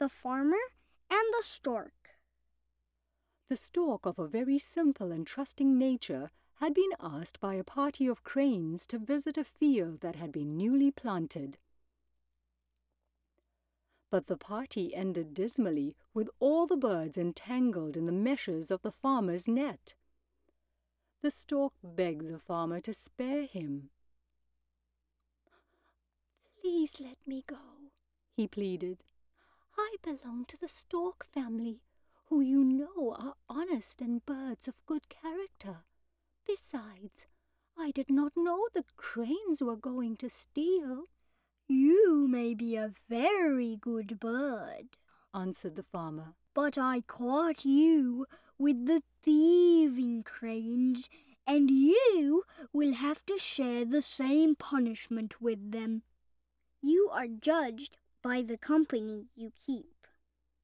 the farmer, and the stork. The stork, of a very simple and trusting nature, had been asked by a party of cranes to visit a field that had been newly planted. But the party ended dismally, with all the birds entangled in the meshes of the farmer's net. The stork begged the farmer to spare him. Please let me go, he pleaded. Belong to the stork family, who you know are honest and birds of good character. Besides, I did not know the cranes were going to steal. You may be a very good bird, answered the farmer. But I caught you with the thieving cranes, and you will have to share the same punishment with them. You are judged by the company you keep.